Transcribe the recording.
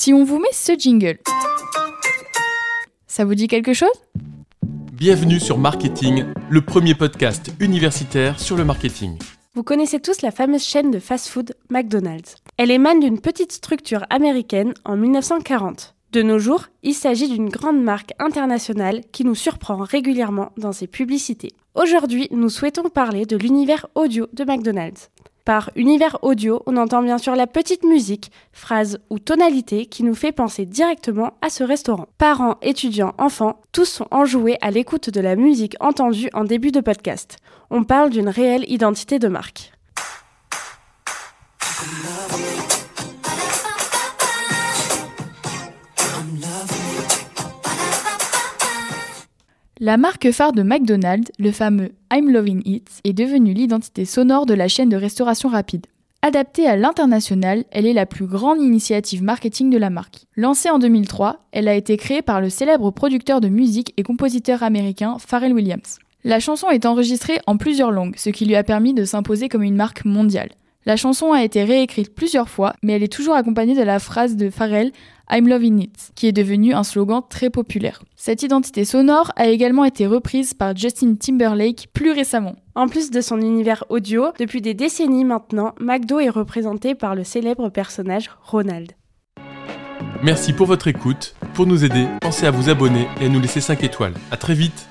Si on vous met ce jingle, ça vous dit quelque chose? Bienvenue sur Marketing, le premier podcast universitaire sur le marketing. Vous connaissez tous la fameuse chaîne de fast-food McDonald's. Elle émane d'une petite structure américaine en 1940. De nos jours, il s'agit d'une grande marque internationale qui nous surprend régulièrement dans ses publicités. Aujourd'hui, nous souhaitons parler de l'univers audio de McDonald's. Par univers audio, on entend bien sûr la petite musique, phrase ou tonalité qui nous fait penser directement à ce restaurant. Parents, étudiants, enfants, tous sont enjoués à l'écoute de la musique entendue en début de podcast. On parle d'une réelle identité de marque. La marque phare de McDonald's, le fameux I'm Loving It, est devenue l'identité sonore de la chaîne de restauration rapide. Adaptée à l'international, elle est la plus grande initiative marketing de la marque. Lancée en 2003, elle a été créée par le célèbre producteur de musique et compositeur américain Pharrell Williams. La chanson est enregistrée en plusieurs langues, ce qui lui a permis de s'imposer comme une marque mondiale. La chanson a été réécrite plusieurs fois, mais elle est toujours accompagnée de la phrase de Pharrell I'm loving it, qui est devenu un slogan très populaire. Cette identité sonore a également été reprise par Justin Timberlake plus récemment. En plus de son univers audio, depuis des décennies maintenant, McDo est représenté par le célèbre personnage Ronald. Merci pour votre écoute. Pour nous aider, pensez à vous abonner et à nous laisser 5 étoiles. À très vite